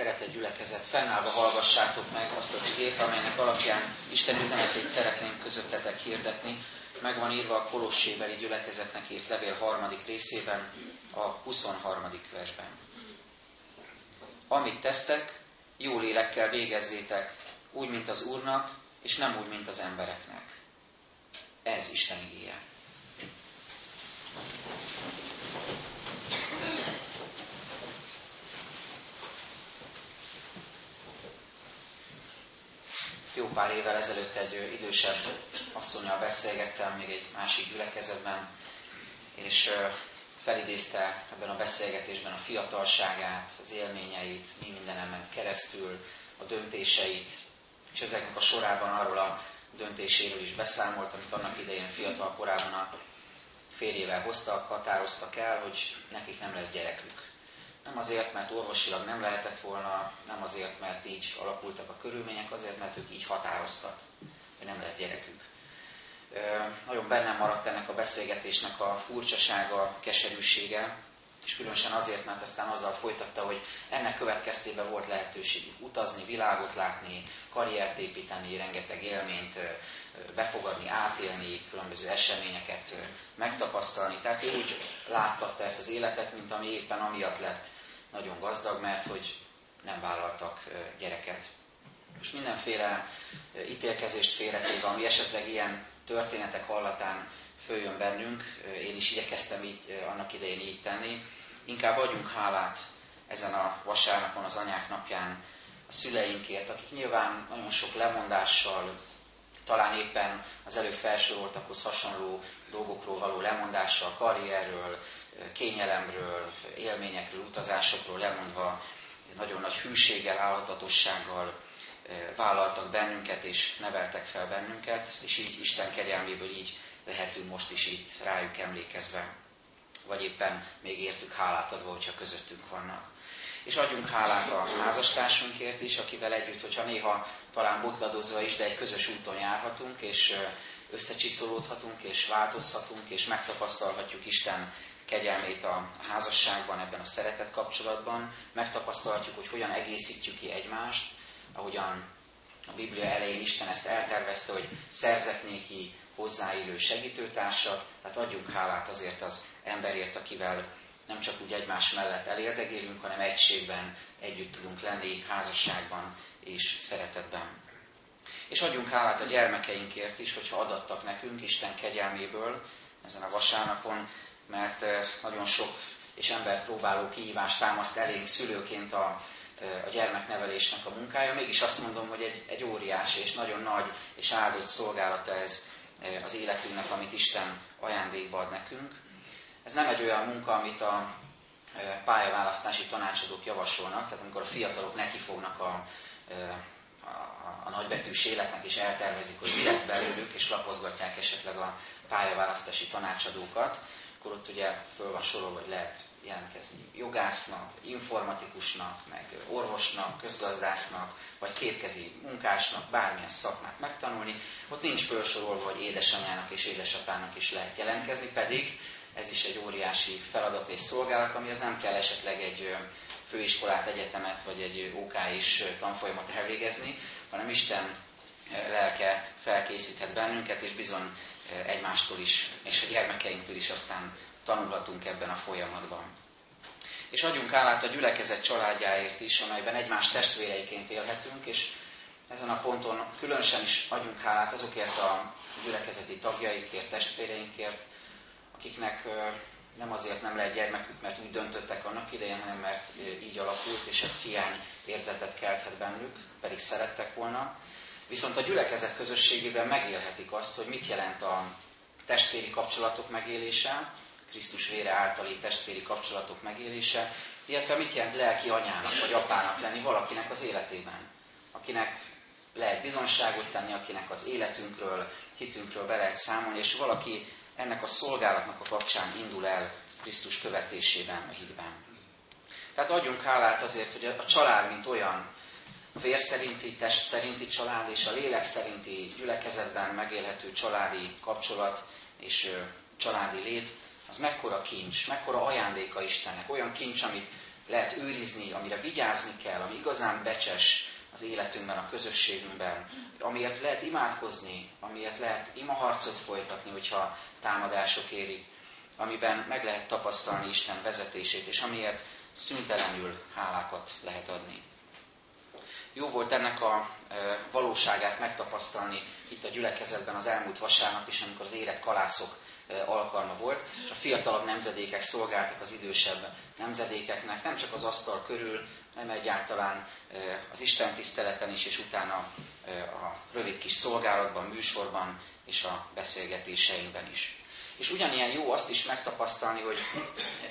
szeretett gyülekezet, fennállva hallgassátok meg azt az igét, amelynek alapján Isten üzenetét szeretném közöttetek hirdetni. Meg van írva a Kolossébeli gyülekezetnek írt levél harmadik részében, a 23. versben. Amit tesztek, jó lélekkel végezzétek, úgy, mint az Úrnak, és nem úgy, mint az embereknek. Ez Isten igéje. Jó pár évvel ezelőtt egy idősebb asszonyjal beszélgettem, még egy másik gyülekezetben, és felidézte ebben a beszélgetésben a fiatalságát, az élményeit, mi mindenem ment keresztül, a döntéseit, és ezeknek a sorában arról a döntéséről is beszámolt, amit annak idején fiatal korában a férjével hoztak, határoztak el, hogy nekik nem lesz gyerekük. Nem azért, mert orvosilag nem lehetett volna, nem azért, mert így alakultak a körülmények, azért, mert ők így határoztak, hogy nem lesz gyerekük. Nagyon bennem maradt ennek a beszélgetésnek a furcsasága, keserűsége, és különösen azért, mert aztán azzal folytatta, hogy ennek következtében volt lehetőségük utazni, világot látni, karriert építeni, rengeteg élményt befogadni, átélni, különböző eseményeket megtapasztalni. Tehát ő úgy láttatta ezt az életet, mint ami éppen amiatt lett nagyon gazdag, mert hogy nem vállaltak gyereket. Most mindenféle ítélkezést félretéve, ami esetleg ilyen történetek hallatán följön bennünk, én is igyekeztem így annak idején így tenni, inkább adjunk hálát ezen a vasárnapon, az anyák napján a szüleinkért, akik nyilván nagyon sok lemondással, talán éppen az előbb felsoroltakhoz hasonló dolgokról való lemondással, karrierről, kényelemről, élményekről, utazásokról lemondva, nagyon nagy hűséggel, állhatatossággal vállaltak bennünket és neveltek fel bennünket, és így Isten kegyelméből így lehetünk most is itt rájuk emlékezve, vagy éppen még értük hálát adva, hogyha közöttünk vannak. És adjunk hálát a házastársunkért is, akivel együtt, hogyha néha talán botladozva is, de egy közös úton járhatunk, és összecsiszolódhatunk, és változhatunk, és megtapasztalhatjuk Isten kegyelmét a házasságban, ebben a szeretet kapcsolatban, megtapasztalhatjuk, hogy hogyan egészítjük ki egymást, ahogyan a Biblia elején Isten ezt eltervezte, hogy szerzek néki hozzáillő segítőtársat, tehát adjunk hálát azért az emberért, akivel nem csak úgy egymás mellett elérdegélünk, hanem egységben együtt tudunk lenni, házasságban és szeretetben. És adjunk hálát a gyermekeinkért is, hogyha adattak nekünk Isten kegyelméből ezen a vasárnapon, mert eh, nagyon sok és ember próbáló kihívást támaszt elég szülőként a, eh, a gyermeknevelésnek a munkája. Mégis azt mondom, hogy egy, egy óriási és nagyon nagy és áldott szolgálata ez az életünknek, amit Isten ajándékba ad nekünk. Ez nem egy olyan munka, amit a pályaválasztási tanácsadók javasolnak, tehát amikor a fiatalok nekifognak a, a, a nagybetűs életnek, és eltervezik, hogy mi lesz belőlük, és lapozgatják esetleg a pályaválasztási tanácsadókat, akkor ott ugye föl van hogy lehet jelentkezni jogásznak, informatikusnak, meg orvosnak, közgazdásznak, vagy kétkezi munkásnak, bármilyen szakmát megtanulni. Ott nincs felsorolva, hogy édesanyának és édesapának is lehet jelentkezni, pedig ez is egy óriási feladat és szolgálat, amihez nem kell esetleg egy főiskolát, egyetemet vagy egy OK is tanfolyamot elvégezni, hanem Isten lelke felkészíthet bennünket, és bizony egymástól is, és a gyermekeinktől is aztán tanulhatunk ebben a folyamatban. És adjunk állát a gyülekezet családjáért is, amelyben egymás testvéreiként élhetünk, és ezen a ponton különösen is adjunk hálát azokért a gyülekezeti tagjaikért, testvéreinkért, akiknek nem azért nem lehet gyermekük, mert úgy döntöttek annak idején, hanem mert így alakult, és ez hiány érzetet kelthet bennük, pedig szerettek volna. Viszont a gyülekezet közösségében megélhetik azt, hogy mit jelent a testvéri kapcsolatok megélése, Krisztus vére általi testvéri kapcsolatok megélése, illetve mit jelent lelki anyának vagy apának lenni valakinek az életében, akinek lehet bizonságot tenni, akinek az életünkről, hitünkről be lehet számolni, és valaki ennek a szolgálatnak a kapcsán indul el Krisztus követésében, a hitben. Tehát adjunk hálát azért, hogy a család, mint olyan, a vér szerinti, test szerinti család és a lélek szerinti gyülekezetben megélhető családi kapcsolat és családi lét, az mekkora kincs, mekkora ajándéka Istennek, olyan kincs, amit lehet őrizni, amire vigyázni kell, ami igazán becses az életünkben, a közösségünkben, amiért lehet imádkozni, amiért lehet imaharcot folytatni, hogyha támadások érik, amiben meg lehet tapasztalni Isten vezetését, és amiért szüntelenül hálákat lehet adni. Jó volt ennek a valóságát megtapasztalni itt a gyülekezetben az elmúlt vasárnap is, amikor az élet kalászok alkalma volt, és a fiatalabb nemzedékek szolgáltak az idősebb nemzedékeknek, nem csak az asztal körül, hanem egyáltalán az Isten tiszteleten is, és utána a rövid kis szolgálatban, műsorban és a beszélgetéseinkben is. És ugyanilyen jó azt is megtapasztalni, hogy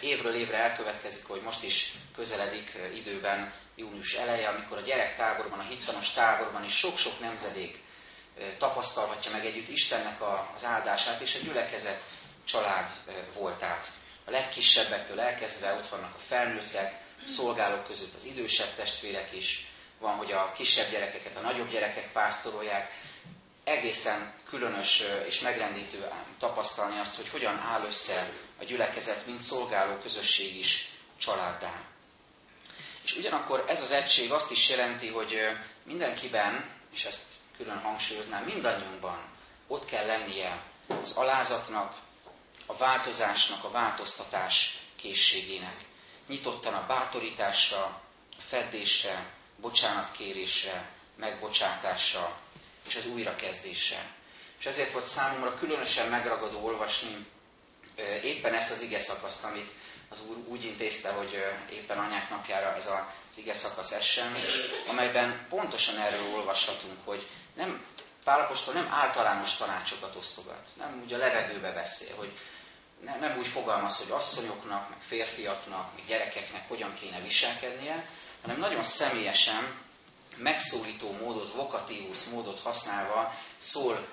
évről évre elkövetkezik, hogy most is közeledik időben június eleje, amikor a gyerektáborban, a hittanos táborban is sok-sok nemzedék tapasztalhatja meg együtt Istennek az áldását, és a gyülekezet család voltát. A legkisebbektől elkezdve ott vannak a felnőttek, a szolgálók között az idősebb testvérek is, van, hogy a kisebb gyerekeket a nagyobb gyerekek pásztorolják. Egészen különös és megrendítő tapasztalni azt, hogy hogyan áll össze a gyülekezet, mint szolgáló közösség is családdá. És ugyanakkor ez az egység azt is jelenti, hogy mindenkiben, és ezt külön hangsúlyoznám, mindannyiunkban ott kell lennie az alázatnak, a változásnak, a változtatás készségének. Nyitottan a bátorításra, a feddésre, bocsánatkérésre, megbocsátásra és az újrakezdésre. És ezért volt számomra különösen megragadó olvasni éppen ezt az ige szakaszt, amit az Úr úgy intézte, hogy éppen anyák napjára ez az ige szakasz essen, amelyben pontosan erről olvashatunk, hogy nem, Pálapostól nem általános tanácsokat osztogat, nem úgy a levegőbe beszél, hogy ne, nem úgy fogalmaz, hogy asszonyoknak, meg férfiaknak, meg gyerekeknek hogyan kéne viselkednie, hanem nagyon személyesen, megszólító módot, vokatívus módot használva szól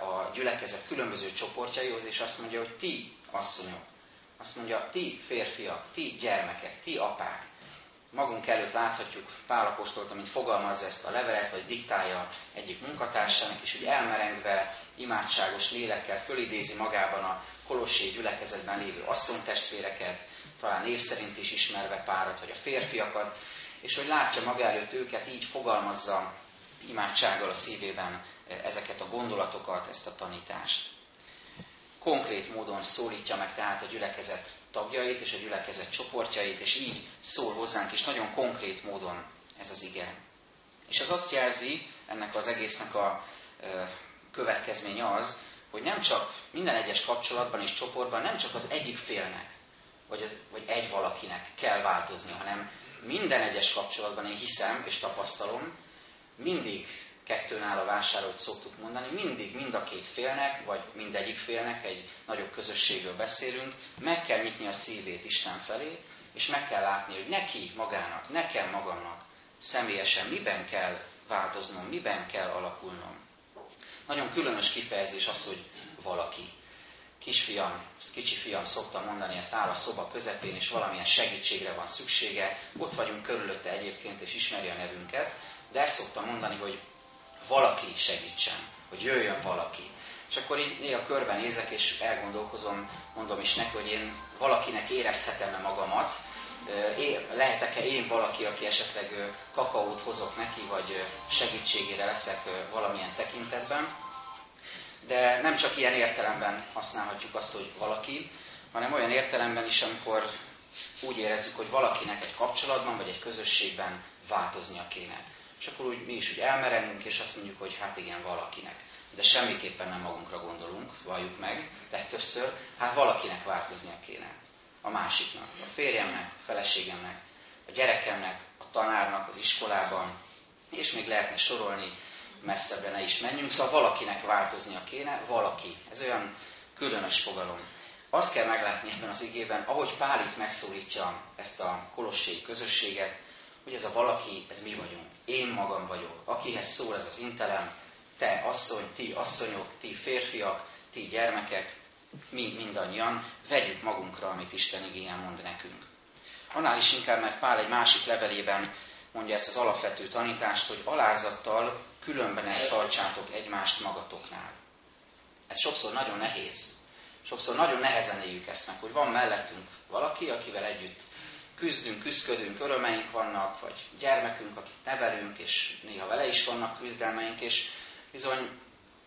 a gyülekezet különböző csoportjaihoz, és azt mondja, hogy ti asszonyok, azt mondja, ti férfiak, ti gyermekek, ti apák, magunk előtt láthatjuk Pálapostolt, amint fogalmazza ezt a levelet, vagy diktálja egyik munkatársának, és úgy elmerengve, imádságos lélekkel fölidézi magában a kolossé gyülekezetben lévő asszonytestvéreket, talán név szerint is ismerve párat, vagy a férfiakat, és hogy látja maga előtt őket, így fogalmazza imádsággal a szívében ezeket a gondolatokat, ezt a tanítást konkrét módon szólítja meg tehát a gyülekezet tagjait és a gyülekezet csoportjait, és így szól hozzánk is nagyon konkrét módon ez az ige. És ez azt jelzi, ennek az egésznek a következménye az, hogy nem csak minden egyes kapcsolatban és csoportban nem csak az egyik félnek, vagy, az, vagy egy valakinek kell változni, hanem minden egyes kapcsolatban én hiszem és tapasztalom, mindig kettőnál a vásárolt szoktuk mondani, mindig mind a két félnek, vagy mindegyik félnek, egy nagyobb közösségről beszélünk, meg kell nyitni a szívét Isten felé, és meg kell látni, hogy neki magának, nekem magamnak személyesen miben kell változnom, miben kell alakulnom. Nagyon különös kifejezés az, hogy valaki. Kisfiam, kicsi fiam szokta mondani, ezt áll a szoba közepén, és valamilyen segítségre van szüksége. Ott vagyunk körülötte egyébként, és ismeri a nevünket, de ezt szokta mondani, hogy valaki segítsen, hogy jöjjön valaki. És akkor így néha körben nézek, és elgondolkozom, mondom is neki, hogy én valakinek érezhetem-e magamat, lehetek-e én valaki, aki esetleg kakaót hozok neki, vagy segítségére leszek valamilyen tekintetben. De nem csak ilyen értelemben használhatjuk azt, hogy valaki, hanem olyan értelemben is, amikor úgy érezzük, hogy valakinek egy kapcsolatban vagy egy közösségben változnia kéne. És akkor úgy, mi is úgy elmerengünk, és azt mondjuk, hogy hát igen, valakinek. De semmiképpen nem magunkra gondolunk, valljuk meg, legtöbbször, hát valakinek változnia kéne. A másiknak, a férjemnek, a feleségemnek, a gyerekemnek, a tanárnak az iskolában, és még lehetne sorolni, messzebbre ne is menjünk, szóval valakinek változnia kéne, valaki. Ez olyan különös fogalom. Azt kell meglátni ebben az igében, ahogy Pál itt megszólítja ezt a kolosségi közösséget, hogy ez a valaki, ez mi vagyunk. Én magam vagyok. Akihez szól ez az intelem, te asszony, ti asszonyok, ti férfiak, ti gyermekek, mi mindannyian vegyük magunkra, amit Isten igényen mond nekünk. Annál is inkább, mert Pál egy másik levelében mondja ezt az alapvető tanítást, hogy alázattal különben tartsátok egymást magatoknál. Ez sokszor nagyon nehéz. Sokszor nagyon nehezen éljük ezt meg, hogy van mellettünk valaki, akivel együtt küzdünk, küzdködünk, örömeink vannak, vagy gyermekünk, akit nevelünk, és néha vele is vannak küzdelmeink, és bizony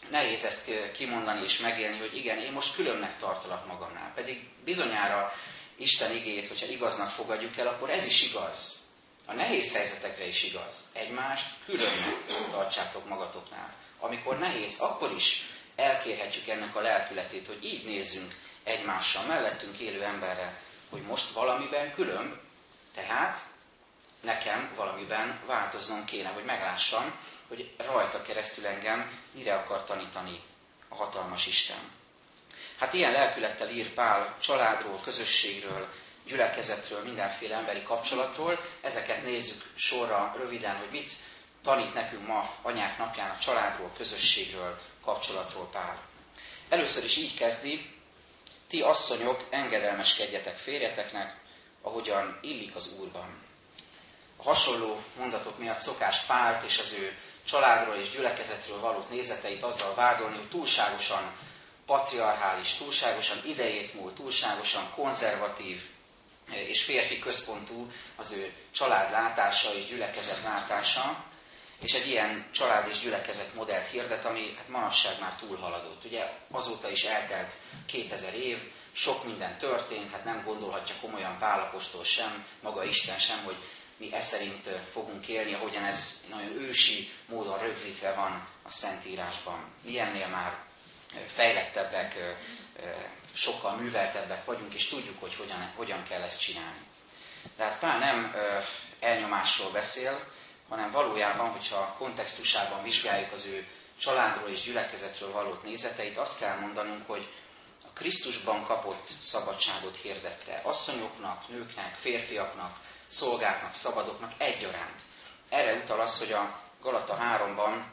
nehéz ezt kimondani és megélni, hogy igen, én most különnek tartalak magamnál. Pedig bizonyára Isten igét, hogyha igaznak fogadjuk el, akkor ez is igaz. A nehéz helyzetekre is igaz. Egymást különnek tartsátok magatoknál. Amikor nehéz, akkor is elkérhetjük ennek a lelkületét, hogy így nézzünk egymással, mellettünk élő emberre, hogy most valamiben különb, tehát nekem valamiben változnom kéne, hogy meglássam, hogy rajta keresztül engem mire akar tanítani a hatalmas Isten. Hát ilyen lelkülettel ír Pál családról, közösségről, gyülekezetről, mindenféle emberi kapcsolatról. Ezeket nézzük sorra röviden, hogy mit tanít nekünk ma anyák napján a családról, közösségről, kapcsolatról Pál. Először is így kezdi, ti asszonyok engedelmeskedjetek férjeteknek, ahogyan illik az Úrban. A hasonló mondatok miatt szokás Pált és az ő családról és gyülekezetről való nézeteit azzal vádolni, hogy túlságosan patriarchális, túlságosan idejét múlt, túlságosan konzervatív és férfi központú az ő család látása és gyülekezet látása, és egy ilyen család és gyülekezet modellt hirdet, ami hát manapság már túlhaladott. Ugye azóta is eltelt 2000 év, sok minden történt, hát nem gondolhatja komolyan Pálapostól sem, maga Isten sem, hogy mi e szerint fogunk élni, ahogyan ez nagyon ősi módon rögzítve van a Szentírásban. Mi ennél már fejlettebbek, sokkal műveltebbek vagyunk, és tudjuk, hogy hogyan, hogyan kell ezt csinálni. Tehát Pál nem elnyomásról beszél, hanem valójában, hogyha kontextusában vizsgáljuk az ő családról és gyülekezetről való nézeteit, azt kell mondanunk, hogy Krisztusban kapott szabadságot hirdette asszonyoknak, nőknek, férfiaknak, szolgáknak, szabadoknak egyaránt. Erre utal az, hogy a Galata 3-ban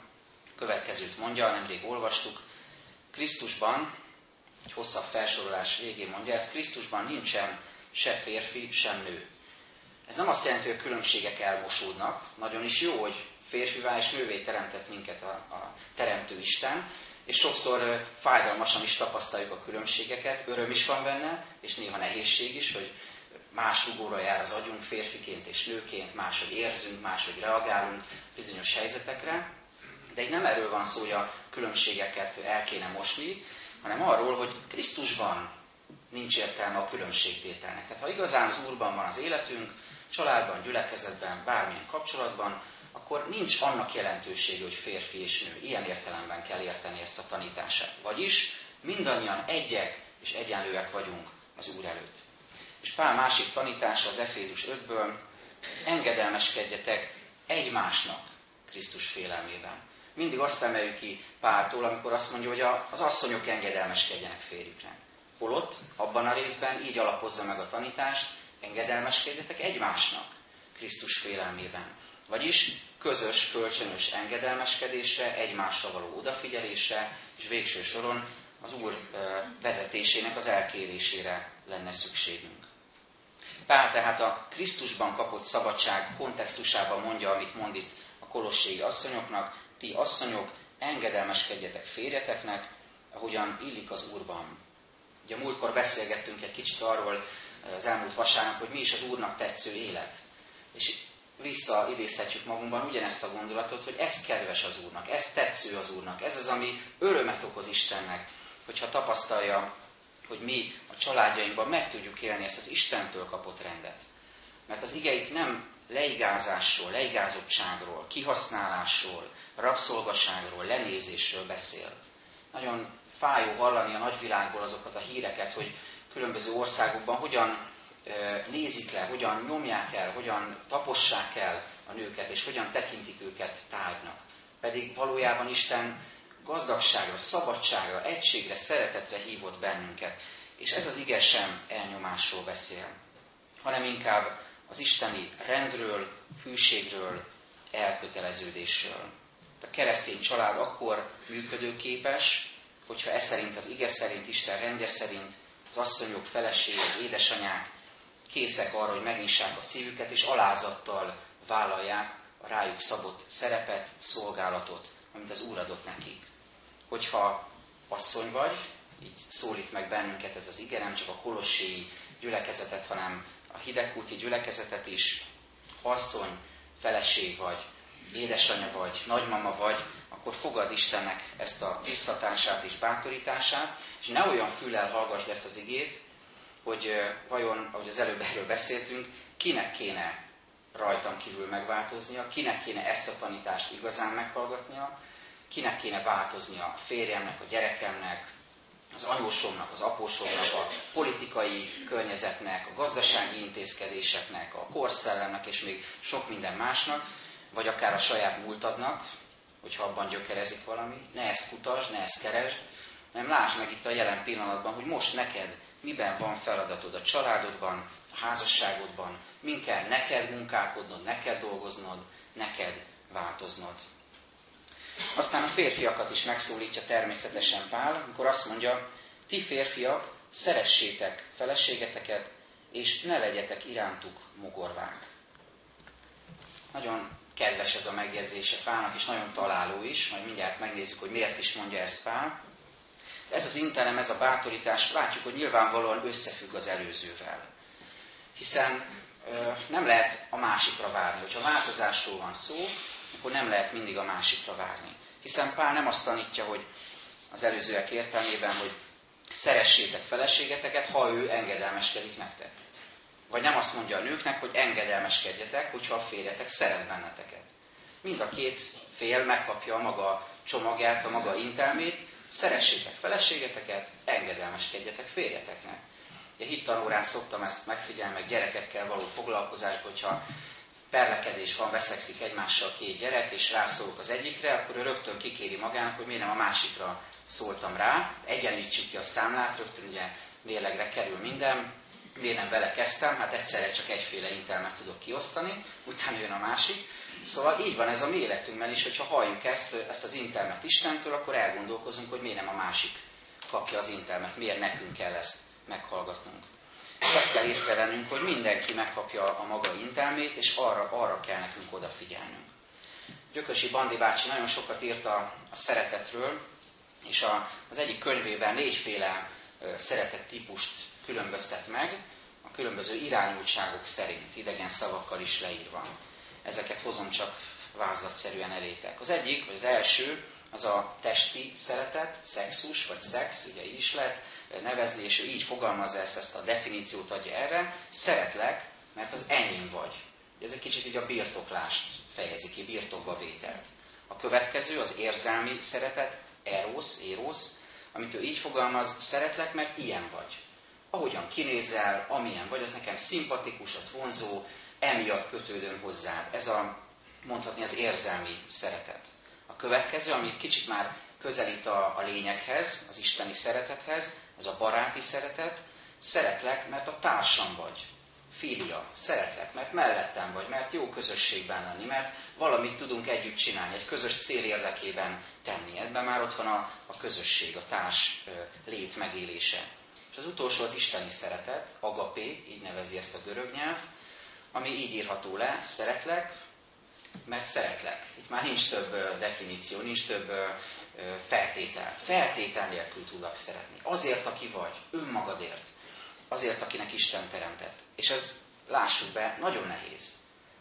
következőt mondja, nemrég olvastuk, Krisztusban, egy hosszabb felsorolás végén mondja, ez Krisztusban nincsen se férfi, sem nő. Ez nem azt jelenti, hogy a különbségek elmosódnak. Nagyon is jó, hogy férfivá és nővé teremtett minket a, a Teremtő Isten, és sokszor fájdalmasan is tapasztaljuk a különbségeket, öröm is van benne, és néha nehézség is, hogy más rugóra jár az agyunk férfiként és nőként, máshogy érzünk, máshogy reagálunk bizonyos helyzetekre. De itt nem erről van szó, hogy a különbségeket el kéne mosni, hanem arról, hogy Krisztusban nincs értelme a különbségtételnek. Tehát ha igazán az Úrban van az életünk, családban, gyülekezetben, bármilyen kapcsolatban, akkor nincs annak jelentősége, hogy férfi és nő. Ilyen értelemben kell érteni ezt a tanítását. Vagyis mindannyian egyek és egyenlőek vagyunk az Úr előtt. És Pál másik tanítása az Efézus 5-ből, engedelmeskedjetek egymásnak Krisztus félelmében. Mindig azt emeljük ki Páltól, amikor azt mondja, hogy az asszonyok engedelmeskedjenek férjüknek. Holott abban a részben így alapozza meg a tanítást, engedelmeskedjetek egymásnak Krisztus félelmében. Vagyis közös, kölcsönös engedelmeskedésre, egymásra való odafigyelésre, és végső soron az Úr vezetésének az elkérésére lenne szükségünk. Pál tehát a Krisztusban kapott szabadság kontextusában mondja, amit mond itt a kolosségi asszonyoknak, ti asszonyok, engedelmeskedjetek férjeteknek, ahogyan illik az Úrban. Ugye múltkor beszélgettünk egy kicsit arról az elmúlt vasárnap, hogy mi is az Úrnak tetsző élet. És visszaidézhetjük magunkban ugyanezt a gondolatot, hogy ez kedves az Úrnak, ez tetsző az Úrnak, ez az, ami örömet okoz Istennek, hogyha tapasztalja, hogy mi a családjainkban meg tudjuk élni ezt az Istentől kapott rendet. Mert az igeit nem leigázásról, leigázottságról, kihasználásról, rabszolgaságról, lenézésről beszél. Nagyon fájó hallani a nagyvilágból azokat a híreket, hogy különböző országokban hogyan nézik le, hogyan nyomják el, hogyan tapossák el a nőket, és hogyan tekintik őket tárgynak. Pedig valójában Isten gazdagságra, szabadságra, egységre, szeretetre hívott bennünket. És ez az ige sem elnyomásról beszél, hanem inkább az isteni rendről, hűségről, elköteleződésről. A keresztény család akkor működőképes, hogyha ez szerint, az ige szerint, Isten rendje szerint az asszonyok, feleségek, édesanyák készek arra, hogy megnyissák a szívüket, és alázattal vállalják a rájuk szabott szerepet, szolgálatot, amit az Úr adott nekik. Hogyha asszony vagy, így szólít meg bennünket ez az ige, nem csak a kolosséi gyülekezetet, hanem a hidegkúti gyülekezetet is, ha asszony, feleség vagy, édesanyja vagy, nagymama vagy, akkor fogad Istennek ezt a biztatását és bátorítását, és ne olyan füllel hallgass lesz az igét, hogy vajon, ahogy az előbb erről beszéltünk, kinek kéne rajtam kívül megváltoznia, kinek kéne ezt a tanítást igazán meghallgatnia, kinek kéne változnia a férjemnek, a gyerekemnek, az anyósomnak, az apósomnak, a politikai környezetnek, a gazdasági intézkedéseknek, a korszellemnek és még sok minden másnak, vagy akár a saját múltadnak, hogyha abban gyökerezik valami. Ne ezt kutasd, ne ezt keresd, hanem lásd meg itt a jelen pillanatban, hogy most neked miben van feladatod a családodban, a házasságodban, min kell neked munkálkodnod, neked dolgoznod, neked változnod. Aztán a férfiakat is megszólítja természetesen Pál, amikor azt mondja, ti férfiak, szeressétek feleségeteket, és ne legyetek irántuk mogorvák. Nagyon kedves ez a megjegyzése Pálnak, és nagyon találó is, majd mindjárt megnézzük, hogy miért is mondja ezt Pál. Ez az intelem, ez a bátorítás, látjuk, hogy nyilvánvalóan összefügg az előzővel. Hiszen ö, nem lehet a másikra várni. Hogyha változásról van szó, akkor nem lehet mindig a másikra várni. Hiszen Pál nem azt tanítja, hogy az előzőek értelmében, hogy szeressétek feleségeteket, ha ő engedelmeskedik nektek. Vagy nem azt mondja a nőknek, hogy engedelmeskedjetek, hogyha a férjetek szeret benneteket. Mind a két fél megkapja a maga csomagját, a maga intelmét, szeressétek feleségeteket, engedelmeskedjetek férjeteknek. Ugye hittanórán szoktam ezt megfigyelni, meg gyerekekkel való foglalkozásban, hogyha perlekedés van, veszekszik egymással két gyerek, és rászólok az egyikre, akkor ő rögtön kikéri magának, hogy miért nem a másikra szóltam rá. Egyenlítsük ki a számlát, rögtön ugye mérlegre kerül minden. Nem vele kezdtem? Hát egyszerre csak egyféle intelmet tudok kiosztani, utána jön a másik. Szóval így van ez a mi életünkben is, hogyha halljuk ezt, ezt az intelmet Istentől, akkor elgondolkozunk, hogy miért nem a másik kapja az intelmet, miért nekünk kell ezt meghallgatnunk. Ezt kell észrevennünk, hogy mindenki megkapja a maga intelmét, és arra, arra kell nekünk odafigyelnünk. Gyökösi Bandi bácsi nagyon sokat írt a, a szeretetről, és a, az egyik könyvében négyféle szeretett típust különböztet meg, a különböző irányultságok szerint, idegen szavakkal is leírva. Ezeket hozom csak vázlatszerűen elétek. Az egyik, vagy az első, az a testi szeretet, szexus, vagy szex, ugye így is lehet nevezni, és ő így fogalmazza ezt, ezt a definíciót adja erre, szeretlek, mert az enyém vagy. Ez egy kicsit így a birtoklást fejezi ki, birtokba vételt. A következő az érzelmi szeretet, eros, eros, amit ő így fogalmaz, szeretlek, mert ilyen vagy. Ahogyan kinézel, amilyen vagy, az nekem szimpatikus, az vonzó, emiatt kötődöm hozzád. Ez a, mondhatni, az érzelmi szeretet. A következő, ami kicsit már közelít a, a lényeghez, az isteni szeretethez, ez a baráti szeretet. Szeretlek, mert a társam vagy. Filia, szeretlek, mert mellettem vagy, mert jó közösségben lenni, mert valamit tudunk együtt csinálni, egy közös cél érdekében tenni. Ebben már ott van a, a közösség, a társ lét megélése. És az utolsó az isteni szeretet, agapé, így nevezi ezt a görög nyelv, ami így írható le, szeretlek, mert szeretlek. Itt már nincs több definíció, nincs több feltétel. Feltétel nélkül tudlak szeretni. Azért, aki vagy, önmagadért. Azért, akinek Isten teremtett. És ez, lássuk be, nagyon nehéz.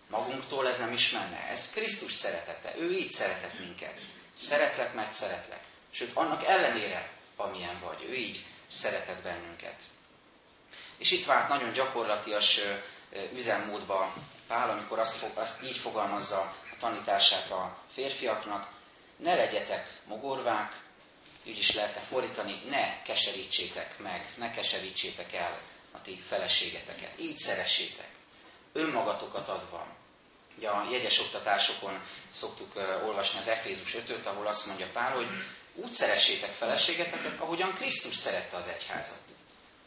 Magunktól ez nem is menne. Ez Krisztus szeretete. Ő így szeretett minket. Szeretlek, mert szeretlek. Sőt, annak ellenére, amilyen vagy. Ő így szeretett bennünket. És itt vált nagyon gyakorlatias üzemmódba Pál, amikor azt, azt így fogalmazza a tanítását a férfiaknak, ne legyetek mogorvák, is lehetne fordítani, ne keserítsétek meg, ne keserítsétek el a ti feleségeteket. Így szeressétek. Önmagatokat adva. Ugye a jegyes oktatásokon szoktuk olvasni az Efézus 5-öt, ahol azt mondja Pál, hogy úgy szeressétek feleségeteket, ahogyan Krisztus szerette az egyházat.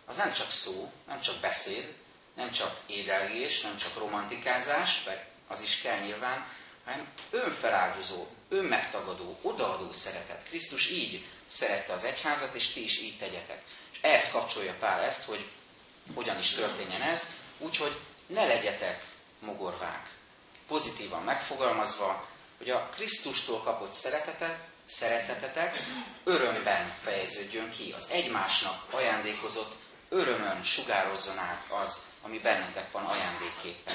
Az nem csak szó, nem csak beszéd, nem csak édelgés, nem csak romantikázás, vagy az is kell nyilván, hanem önfeláldozó, önmegtagadó, odaadó szeretet. Krisztus így szerette az egyházat, és ti is így tegyetek. És ehhez kapcsolja Pál ezt, hogy hogyan is történjen ez, úgyhogy ne legyetek mogorvák. Pozitívan megfogalmazva, hogy a Krisztustól kapott szeretetet, szeretetetek örömben fejeződjön ki, az egymásnak ajándékozott örömön sugározzon át az, ami bennetek van ajándékképpen.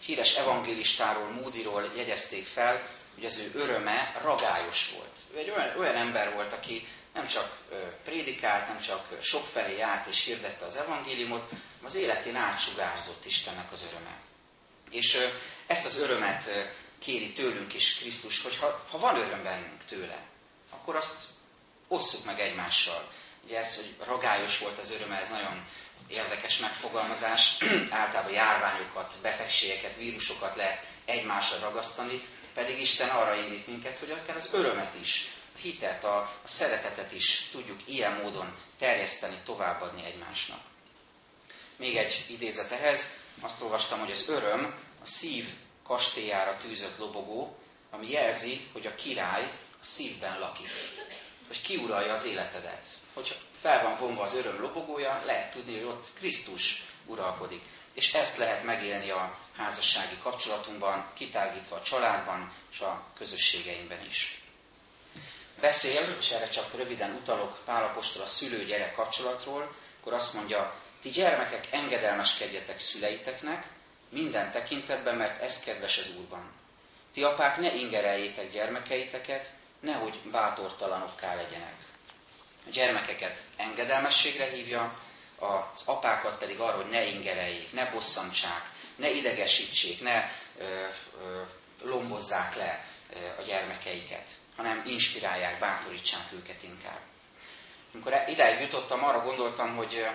Híres evangélistáról, Múdiról jegyezték fel, hogy az ő öröme ragályos volt. Ő egy olyan, olyan ember volt, aki nem csak prédikált, nem csak sokfelé járt és hirdette az evangéliumot, az életén átsugárzott Istennek az öröme. És ezt az örömet kéri tőlünk is Krisztus, hogy ha, ha van öröm bennünk tőle, akkor azt osszuk meg egymással. Ugye ez, hogy ragályos volt az öröme, ez nagyon érdekes megfogalmazás. Általában járványokat, betegségeket, vírusokat lehet egymásra ragasztani, pedig Isten arra indít minket, hogy akár az örömet is, a hitet, a, a szeretetet is tudjuk ilyen módon terjeszteni, továbbadni egymásnak. Még egy idézet ehhez, azt olvastam, hogy az öröm a szív kastélyára tűzött lobogó, ami jelzi, hogy a király a szívben lakik. Hogy kiuralja az életedet. Hogy fel van vonva az öröm lobogója, lehet tudni, hogy ott Krisztus uralkodik. És ezt lehet megélni a házassági kapcsolatunkban, kitágítva a családban és a közösségeinkben is. Beszél, és erre csak röviden utalok Pálapostól a szülő-gyerek kapcsolatról, akkor azt mondja, ti gyermekek engedelmeskedjetek szüleiteknek, minden tekintetben, mert ez kedves az Úrban. Ti apák ne ingereljétek gyermekeiteket, nehogy bátortalanokká legyenek. A gyermekeket engedelmességre hívja, az apákat pedig arra, hogy ne ingereljék, ne bosszantsák, ne idegesítsék, ne ö, ö, lombozzák le a gyermekeiket, hanem inspirálják, bátorítsák őket inkább. Amikor ideig jutottam, arra gondoltam, hogy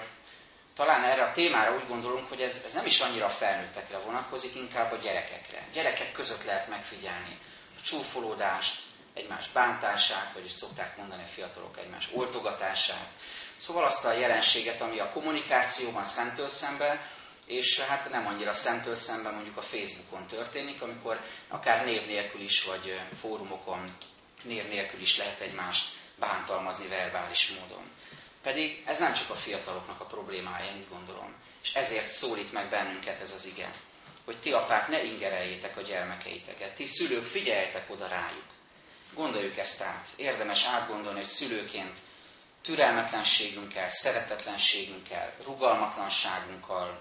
talán erre a témára úgy gondolunk, hogy ez, ez nem is annyira felnőttekre vonatkozik, inkább a gyerekekre. Gyerekek között lehet megfigyelni a csúfolódást, egymás bántását, vagy is szokták mondani a fiatalok egymás oltogatását. Szóval azt a jelenséget, ami a kommunikációban szemtől szembe, és hát nem annyira szemtől szemben mondjuk a Facebookon történik, amikor akár név nélkül is, vagy fórumokon név nélkül is lehet egymást bántalmazni verbális módon. Pedig ez nem csak a fiataloknak a problémája, én gondolom. És ezért szólít meg bennünket ez az ige, hogy ti apák ne ingereljétek a gyermekeiteket, ti szülők figyeljetek oda rájuk. Gondoljuk ezt át. Érdemes átgondolni, hogy szülőként türelmetlenségünkkel, szeretetlenségünkkel, rugalmatlanságunkkal,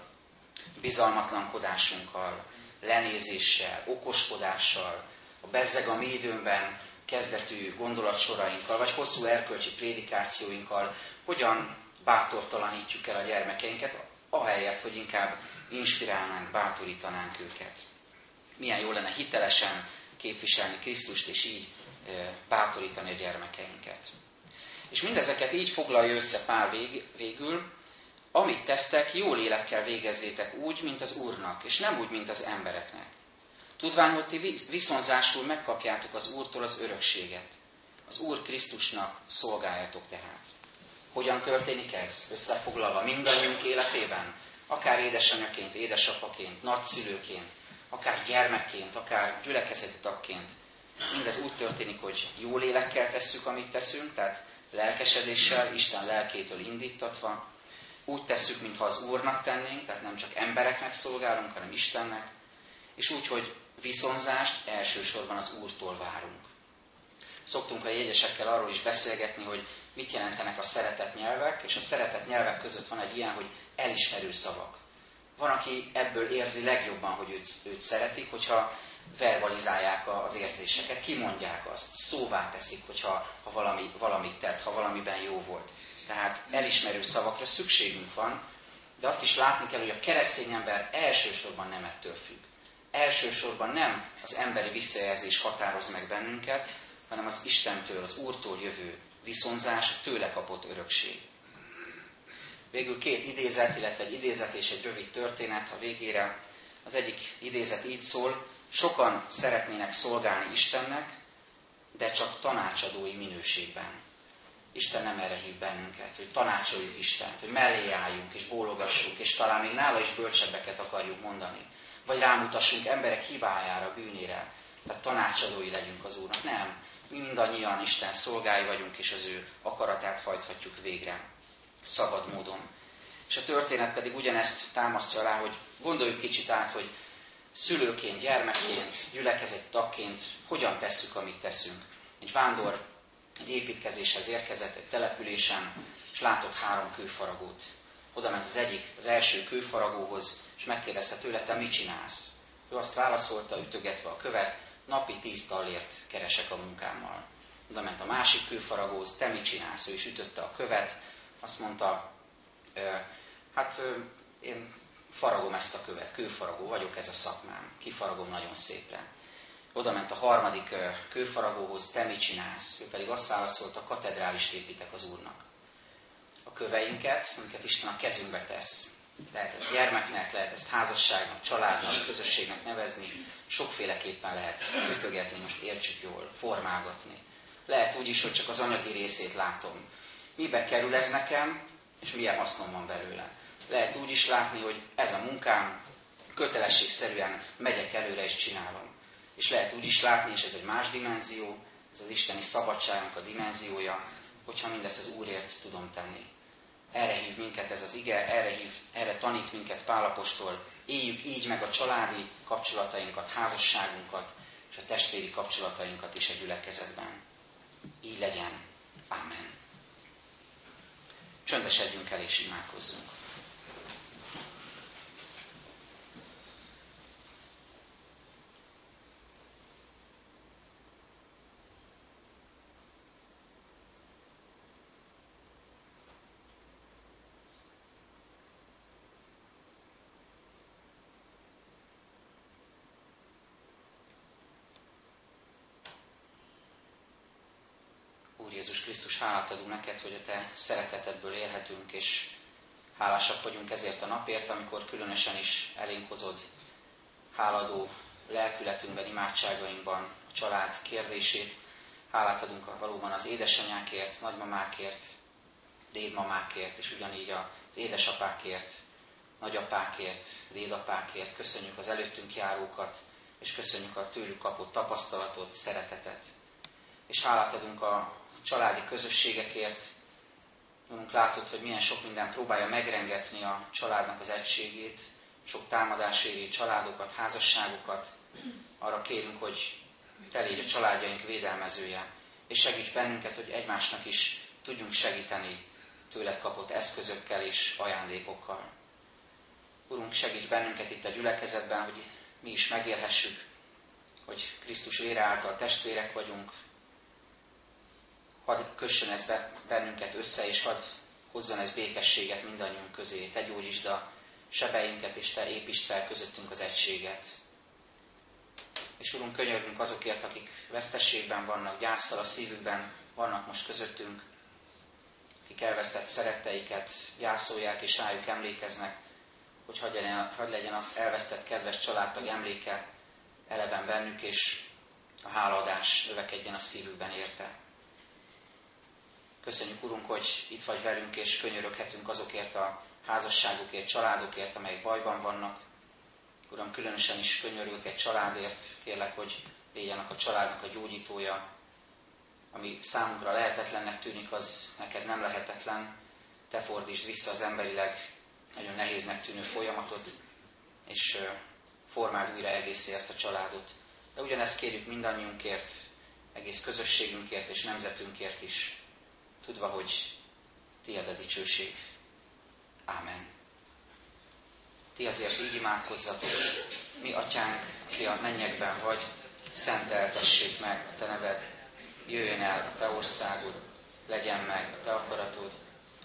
bizalmatlankodásunkkal, lenézéssel, okoskodással, a bezzeg a mi időmben kezdetű gondolatsorainkkal, vagy hosszú erkölcsi prédikációinkkal hogyan bátortalanítjuk el a gyermekeinket, ahelyett, hogy inkább inspirálnánk, bátorítanánk őket. Milyen jó lenne hitelesen képviselni Krisztust, és így bátorítani a gyermekeinket. És mindezeket így foglalja össze Pál vég, végül, amit tesztek, jó lélekkel végezzétek úgy, mint az Úrnak, és nem úgy, mint az embereknek. Tudván, hogy ti viszonzásul megkapjátok az Úrtól az örökséget. Az Úr Krisztusnak szolgáljatok tehát. Hogyan történik ez? Összefoglalva mindannyiunk életében? Akár édesanyaként, édesapaként, nagyszülőként, akár gyermekként, akár gyülekezeti tagként. Mindez úgy történik, hogy jó lélekkel tesszük, amit teszünk, tehát lelkesedéssel, Isten lelkétől indítatva. Úgy tesszük, mintha az Úrnak tennénk, tehát nem csak embereknek szolgálunk, hanem Istennek. És úgy, hogy viszonzást elsősorban az Úrtól várunk. Szoktunk a jegyesekkel arról is beszélgetni, hogy mit jelentenek a szeretett nyelvek, és a szeretett nyelvek között van egy ilyen, hogy elismerő szavak. Van, aki ebből érzi legjobban, hogy őt, őt szeretik, hogyha verbalizálják az érzéseket, kimondják azt, szóvá teszik, hogyha ha valami, valamit tett, ha valamiben jó volt. Tehát elismerő szavakra szükségünk van, de azt is látni kell, hogy a keresztény ember elsősorban nem ettől függ. Elsősorban nem az emberi visszajelzés határoz meg bennünket, hanem az Istentől, az Úrtól jövő viszonzás, tőle kapott örökség. Végül két idézet, illetve egy idézet és egy rövid történet a végére. Az egyik idézet így szól, sokan szeretnének szolgálni Istennek, de csak tanácsadói minőségben. Isten nem erre hív bennünket, hogy tanácsoljuk Istent, hogy mellé álljunk és bólogassuk, és talán még nála is bölcsebbeket akarjuk mondani. Vagy rámutassunk emberek hibájára, bűnére. Tehát tanácsadói legyünk az Úrnak. Nem. Mi mindannyian Isten szolgái vagyunk, és az ő akaratát hajthatjuk végre. Szabad módon. És a történet pedig ugyanezt támasztja alá, hogy gondoljuk kicsit át, hogy szülőként, gyermekként, gyülekezeti tagként hogyan tesszük, amit teszünk. Egy vándor egy építkezéshez érkezett egy településen, és látott három kőfaragót. oda ment az egyik, az első kőfaragóhoz, és megkérdezte tőle, te mit csinálsz? Ő azt válaszolta, ütögetve a követ, napi tíz tallért keresek a munkámmal. Oda ment a másik kőfaragóhoz, te mit csinálsz? Ő is ütötte a követ, azt mondta, hát én faragom ezt a követ, kőfaragó vagyok, ez a szakmám, kifaragom nagyon szépre. Oda ment a harmadik kőfaragóhoz, te mit csinálsz? Ő pedig azt válaszolta, katedrálist építek az Úrnak. A köveinket, amiket Isten a kezünkbe tesz, lehet ezt gyermeknek, lehet ezt házasságnak, családnak, közösségnek nevezni, sokféleképpen lehet ütögetni, most értsük jól, formálgatni. Lehet úgy is, hogy csak az anyagi részét látom. Mibe kerül ez nekem, és milyen hasznom van belőle. Lehet úgy is látni, hogy ez a munkám, kötelességszerűen megyek előre és csinálom. És lehet úgy is látni, és ez egy más dimenzió, ez az isteni szabadságnak a dimenziója, hogyha mindezt az Úrért tudom tenni. Erre hív minket ez az ige, erre, hív, erre tanít minket Pálapostól. Éljük így meg a családi kapcsolatainkat, házasságunkat, és a testvéri kapcsolatainkat is a gyülekezetben. Így legyen. Amen. Csöndesedjünk el és imádkozzunk. Jézus Krisztus, hálát adunk neked, hogy a te szeretetedből élhetünk, és hálásak vagyunk ezért a napért, amikor különösen is elénk hozod háladó lelkületünkben, imádságainkban a család kérdését. Hálát adunk a valóban az édesanyákért, nagymamákért, dédmamákért, és ugyanígy az édesapákért, nagyapákért, dédapákért. Köszönjük az előttünk járókat, és köszönjük a tőlük kapott tapasztalatot, szeretetet. És hálát adunk a családi közösségekért. Önünk látod, hogy milyen sok minden próbálja megrengetni a családnak az egységét, sok támadás éri családokat, házasságokat. Arra kérünk, hogy te légy a családjaink védelmezője, és segíts bennünket, hogy egymásnak is tudjunk segíteni tőled kapott eszközökkel és ajándékokkal. Urunk, segíts bennünket itt a gyülekezetben, hogy mi is megélhessük, hogy Krisztus vére által testvérek vagyunk, hadd kössön ez bennünket össze, és hadd hozzon ez békességet mindannyiunk közé. Te gyógyítsd a sebeinket, és Te építsd fel közöttünk az egységet. És Urunk, könyörgünk azokért, akik vesztességben vannak, gyászsal a szívükben vannak most közöttünk, akik elvesztett szeretteiket gyászolják és rájuk emlékeznek, hogy hagy legyen, hagy legyen az elvesztett kedves családtag emléke eleben bennük, és a hálaadás növekedjen a szívükben érte. Köszönjük, Urunk, hogy itt vagy velünk, és könyöröghetünk azokért a házasságokért, családokért, amelyek bajban vannak. Uram, különösen is könyörülök egy családért, kérlek, hogy légyenek a családnak a gyógyítója, ami számunkra lehetetlennek tűnik, az neked nem lehetetlen. Te fordítsd vissza az emberileg nagyon nehéznek tűnő folyamatot, és formáld újra egészé ezt a családot. De ugyanezt kérjük mindannyiunkért, egész közösségünkért és nemzetünkért is tudva, hogy tiéd a dicsőség. Ámen. Ti azért így imádkozzatok, mi atyánk, ki a mennyekben vagy, szenteltessék meg a te neved, jöjjön el a te országod, legyen meg a te akaratod,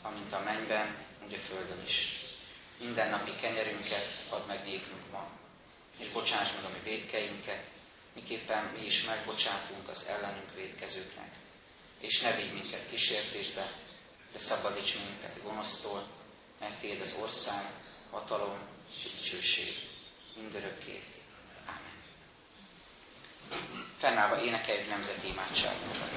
amint a mennyben, úgy a földön is. Minden napi kenyerünket add meg nékünk ma, és bocsáss meg a mi védkeinket, miképpen mi is megbocsátunk az ellenünk védkezőknek és ne vigy minket kísértésbe, de szabadíts minket a gonosztól, mert Téd az ország, hatalom és dicsőség mindörökké. Ámen. Fennállva énekeljük nemzeti imádságunkat.